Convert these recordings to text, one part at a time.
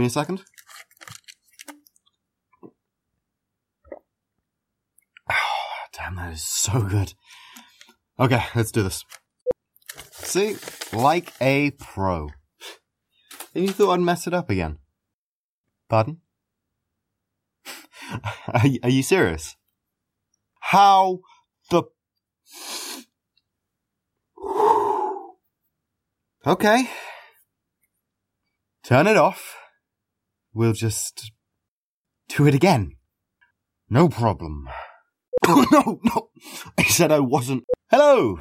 Me a second. Oh, damn, that is so good. Okay, let's do this. See? Like a pro. And you thought I'd mess it up again? Pardon? are, are you serious? How the... Okay. Turn it off. We'll just do it again. No problem. no, no. I said I wasn't. Hello.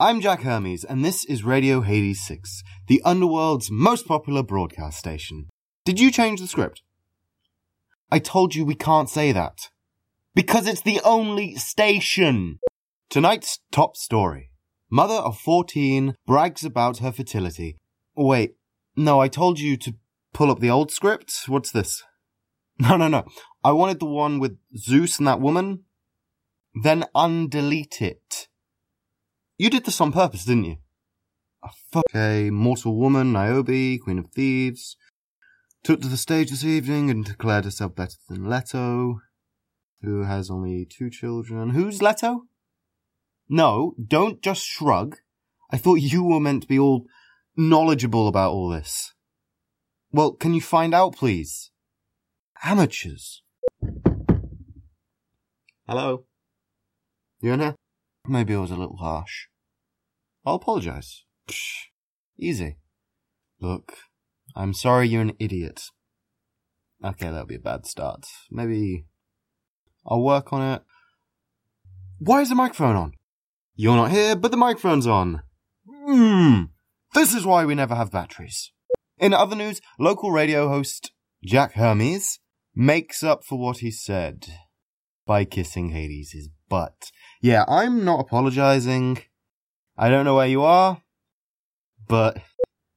I'm Jack Hermes, and this is Radio Hades 6, the underworld's most popular broadcast station. Did you change the script? I told you we can't say that. Because it's the only station. Tonight's top story. Mother of 14 brags about her fertility. Wait, no, I told you to pull up the old script. What's this? No, no, no. I wanted the one with Zeus and that woman. Then undelete it. You did this on purpose, didn't you? A fuck a mortal woman, Niobe, Queen of Thebes, took to the stage this evening and declared herself better than Leto, who has only two children. Who's Leto? No, don't just shrug. I thought you were meant to be all knowledgeable about all this. Well, can you find out, please? Amateurs. Hello? You in here? Maybe I was a little harsh. I'll apologize. Psh, easy. Look, I'm sorry you're an idiot. Okay, that'll be a bad start. Maybe I'll work on it. Why is the microphone on? You're not here, but the microphone's on. Hmm. This is why we never have batteries. In other news, local radio host Jack Hermes makes up for what he said by kissing Hades' butt. Yeah, I'm not apologizing. I don't know where you are, but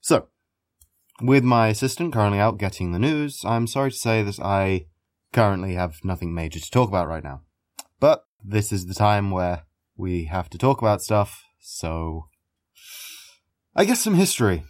so with my assistant currently out getting the news, I'm sorry to say that I currently have nothing major to talk about right now. But this is the time where we have to talk about stuff, so I guess some history.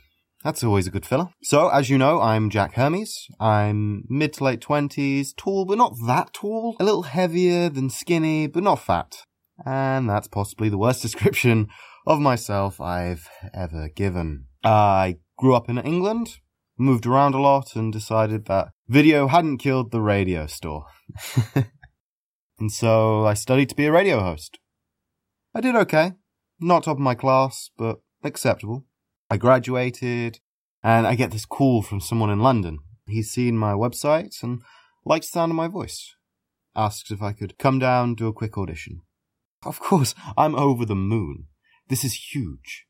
That's always a good filler. So, as you know, I'm Jack Hermes. I'm mid to late twenties, tall but not that tall, a little heavier than skinny but not fat. And that's possibly the worst description of myself I've ever given. I grew up in England, moved around a lot, and decided that video hadn't killed the radio store. and so I studied to be a radio host. I did okay. Not top of my class, but acceptable. I graduated, and I get this call from someone in London. He's seen my website and likes the sound of my voice. Asks if I could come down, do a quick audition. Of course, I'm over the moon. This is huge.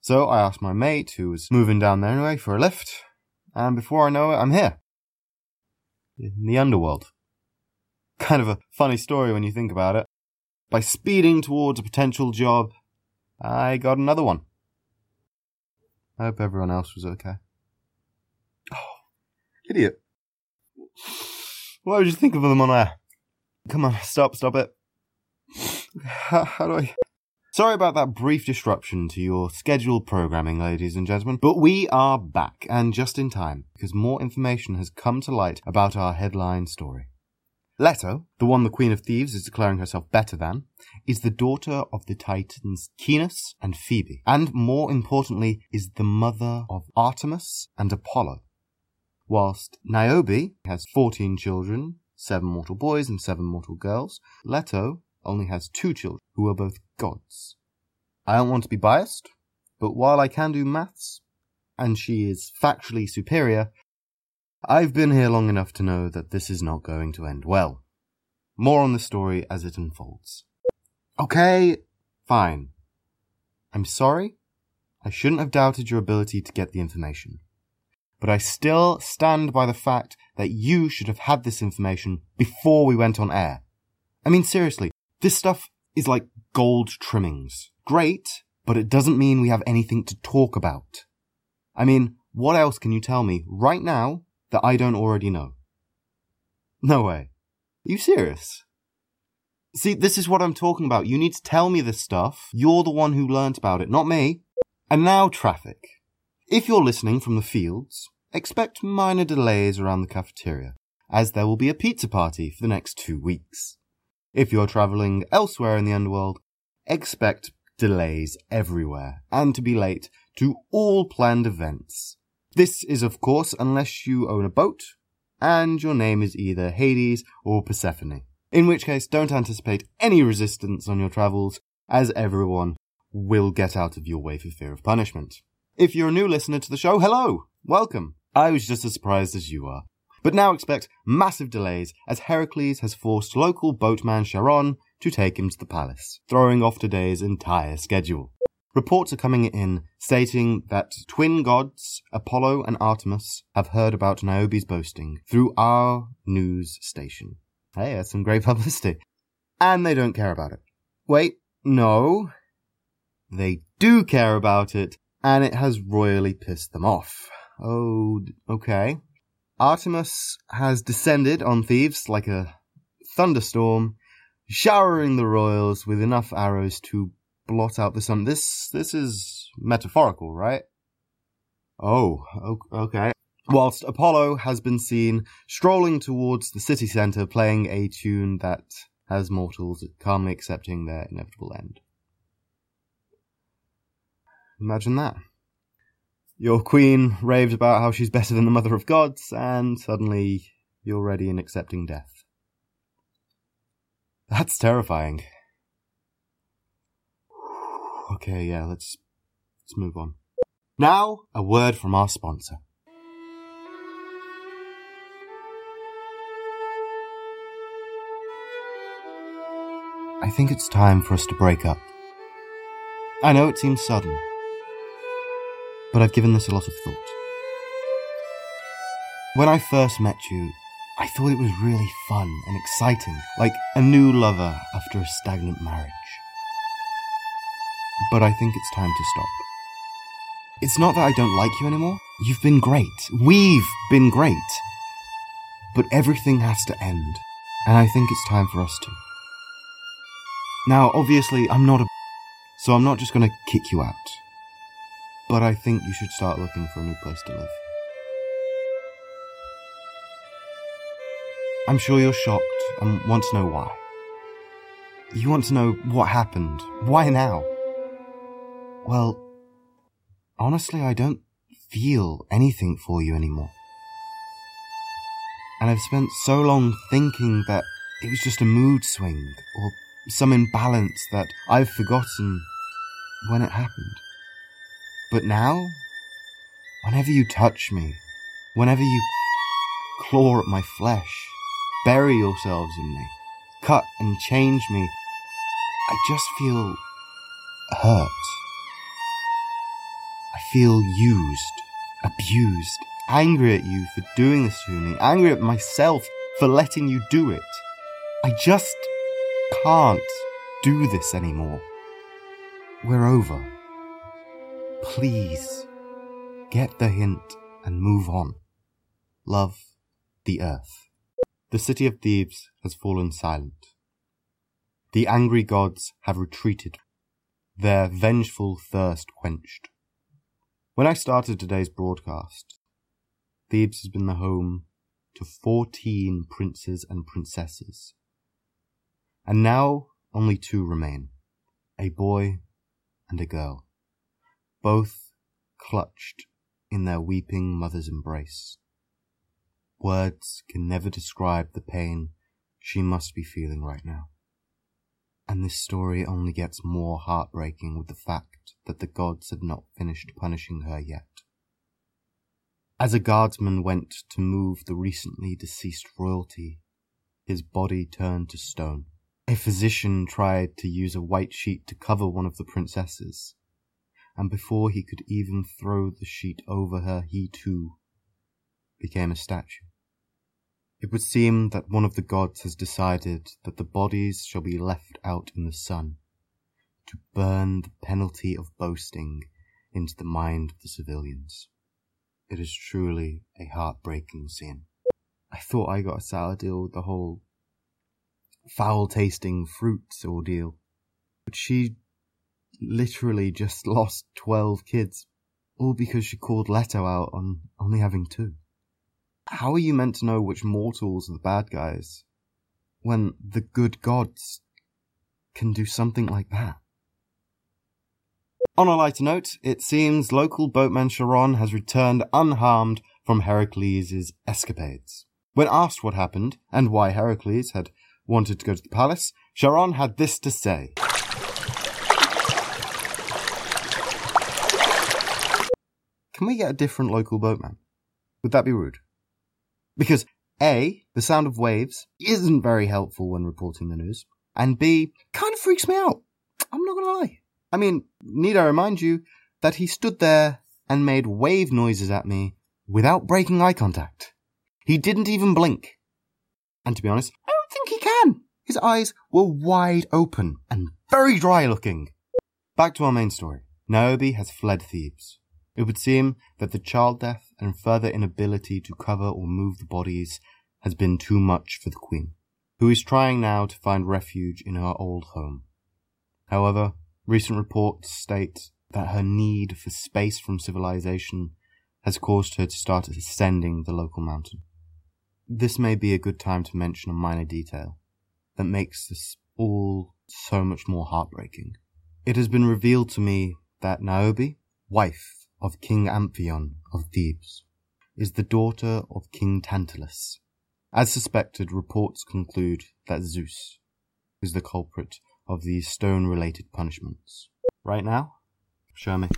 So I asked my mate, who was moving down there anyway, for a lift, and before I know it, I'm here. In the underworld. Kind of a funny story when you think about it. By speeding towards a potential job, I got another one. I hope everyone else was okay. Oh, idiot. Why would you think of them on air? Come on, stop, stop it. How, how do I... Sorry about that brief disruption to your scheduled programming, ladies and gentlemen, but we are back, and just in time, because more information has come to light about our headline story. Leto, the one the Queen of Thebes is declaring herself better than, is the daughter of the Titans Venus and Phoebe, and more importantly, is the mother of Artemis and Apollo. Whilst Niobe has 14 children, 7 mortal boys and 7 mortal girls, Leto only has two children who are both gods. I don't want to be biased, but while I can do maths, and she is factually superior, I've been here long enough to know that this is not going to end well. More on the story as it unfolds. Okay, fine. I'm sorry. I shouldn't have doubted your ability to get the information. But I still stand by the fact that you should have had this information before we went on air. I mean, seriously, this stuff is like gold trimmings. Great, but it doesn't mean we have anything to talk about. I mean, what else can you tell me right now that I don't already know? No way. Are you serious? See, this is what I'm talking about. You need to tell me this stuff. You're the one who learnt about it, not me. And now traffic. If you're listening from the fields, expect minor delays around the cafeteria, as there will be a pizza party for the next two weeks. If you're traveling elsewhere in the underworld, expect delays everywhere and to be late to all planned events. This is, of course, unless you own a boat and your name is either Hades or Persephone. In which case, don't anticipate any resistance on your travels, as everyone will get out of your way for fear of punishment. If you're a new listener to the show, hello! Welcome! I was just as surprised as you are. But now expect massive delays as Heracles has forced local boatman Charon to take him to the palace, throwing off today's entire schedule. Reports are coming in stating that twin gods, Apollo and Artemis, have heard about Niobe's boasting through our news station. Hey, that's some great publicity. And they don't care about it. Wait, no. They do care about it, and it has royally pissed them off. Oh, okay. Artemis has descended on Thebes like a thunderstorm, showering the royals with enough arrows to blot out the sun. This this is metaphorical, right? Oh, okay. Whilst Apollo has been seen strolling towards the city centre playing a tune that has mortals calmly accepting their inevitable end. Imagine that. Your queen raves about how she's better than the mother of gods, and suddenly you're ready and accepting death. That's terrifying. Okay, yeah, let's let's move on. Now, a word from our sponsor. I think it's time for us to break up. I know it seems sudden, but I've given this a lot of thought. When I first met you, I thought it was really fun and exciting, like a new lover after a stagnant marriage. But I think it's time to stop. It's not that I don't like you anymore. You've been great. We've been great. But everything has to end, and I think it's time for us to. Now, obviously, I'm not a. So I'm not just gonna kick you out. But I think you should start looking for a new place to live. I'm sure you're shocked and want to know why. You want to know what happened. Why now? Well, honestly, I don't feel anything for you anymore. And I've spent so long thinking that it was just a mood swing or some imbalance that I've forgotten when it happened. But now, whenever you touch me, whenever you claw at my flesh, bury yourselves in me, cut and change me, I just feel hurt. I feel used, abused, angry at you for doing this to me, angry at myself for letting you do it. I just can't do this anymore. We're over. Please, get the hint and move on. Love, the earth. The city of Thebes has fallen silent. The angry gods have retreated, their vengeful thirst quenched. When I started today's broadcast, Thebes has been the home to 14 princes and princesses and now only two remain a boy and a girl, both clutched in their weeping mother's embrace. Words can never describe the pain she must be feeling right now. And this story only gets more heartbreaking with the fact that the gods had not finished punishing her yet. As a guardsman went to move the recently deceased royalty, his body turned to stone. A physician tried to use a white sheet to cover one of the princesses, and before he could even throw the sheet over her, he too became a statue. It would seem that one of the gods has decided that the bodies shall be left out in the sun to burn the penalty of boasting into the mind of the civilians. It is truly a heartbreaking scene. I thought I got a sour deal with the whole foul tasting fruits ordeal. But she literally just lost 12 kids All because she called Leto out on only having two. How are you meant to know which mortals are the bad guys when the good gods can do something like that? On a lighter note, it seems local boatman Charon has returned unharmed from Heracles' escapades. When asked what happened and why Heracles had wanted to go to the palace, Charon had this to say. Can we get a different local boatman? Would that be rude? Because A, the sound of waves isn't very helpful when reporting the news, and B, kind of freaks me out. I'm not gonna lie. I mean, need I remind you that he stood there and made wave noises at me without breaking eye contact. He didn't even blink. And to be honest, I don't think he can. His eyes were wide open and very dry looking. Back to our main story. Niobe has fled Thebes. It would seem that the child death and further inability to cover or move the bodies has been too much for the queen, who is trying now to find refuge in her old home. However, recent reports state that her need for space from civilization has caused her to start ascending the local mountain. This may be a good time to mention a minor detail that makes this all so much more heartbreaking. It has been revealed to me that Niobe, wife of King Amphion of Thebes, is the daughter of King Tantalus. As suspected, reports conclude that Zeus is the culprit of these stone related punishments. Right now? Show me.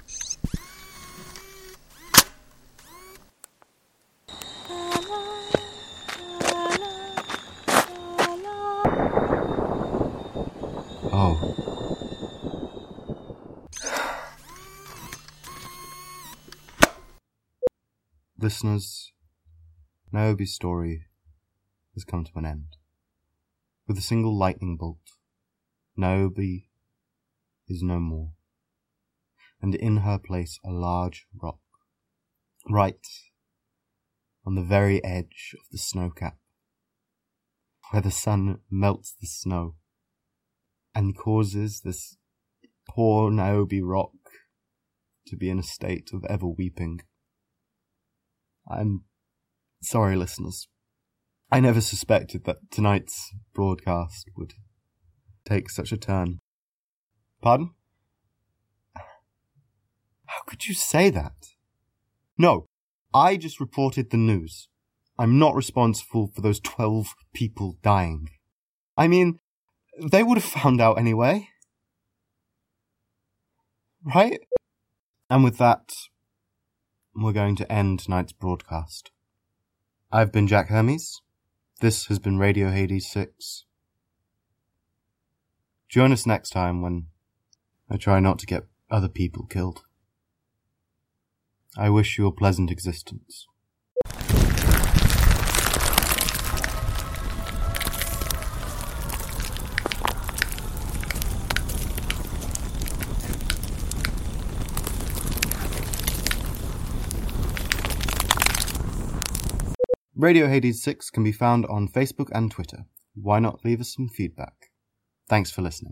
Oh. Listeners, Niobe's story has come to an end. With a single lightning bolt, Niobe is no more, and in her place a large rock, right on the very edge of the snow cap, where the sun melts the snow and causes this poor Niobe rock to be in a state of ever weeping. I'm sorry, listeners. I never suspected that tonight's broadcast would take such a turn. Pardon? How could you say that? No, I just reported the news. I'm not responsible for those 12 people dying. I mean, they would have found out anyway. Right? And with that, we're going to end tonight's broadcast. I've been Jack Hermes. This has been Radio Hades 6. Join us next time when I try not to get other people killed. I wish you a pleasant existence. Radio Hades 6 can be found on Facebook and Twitter. Why not leave us some feedback? Thanks for listening.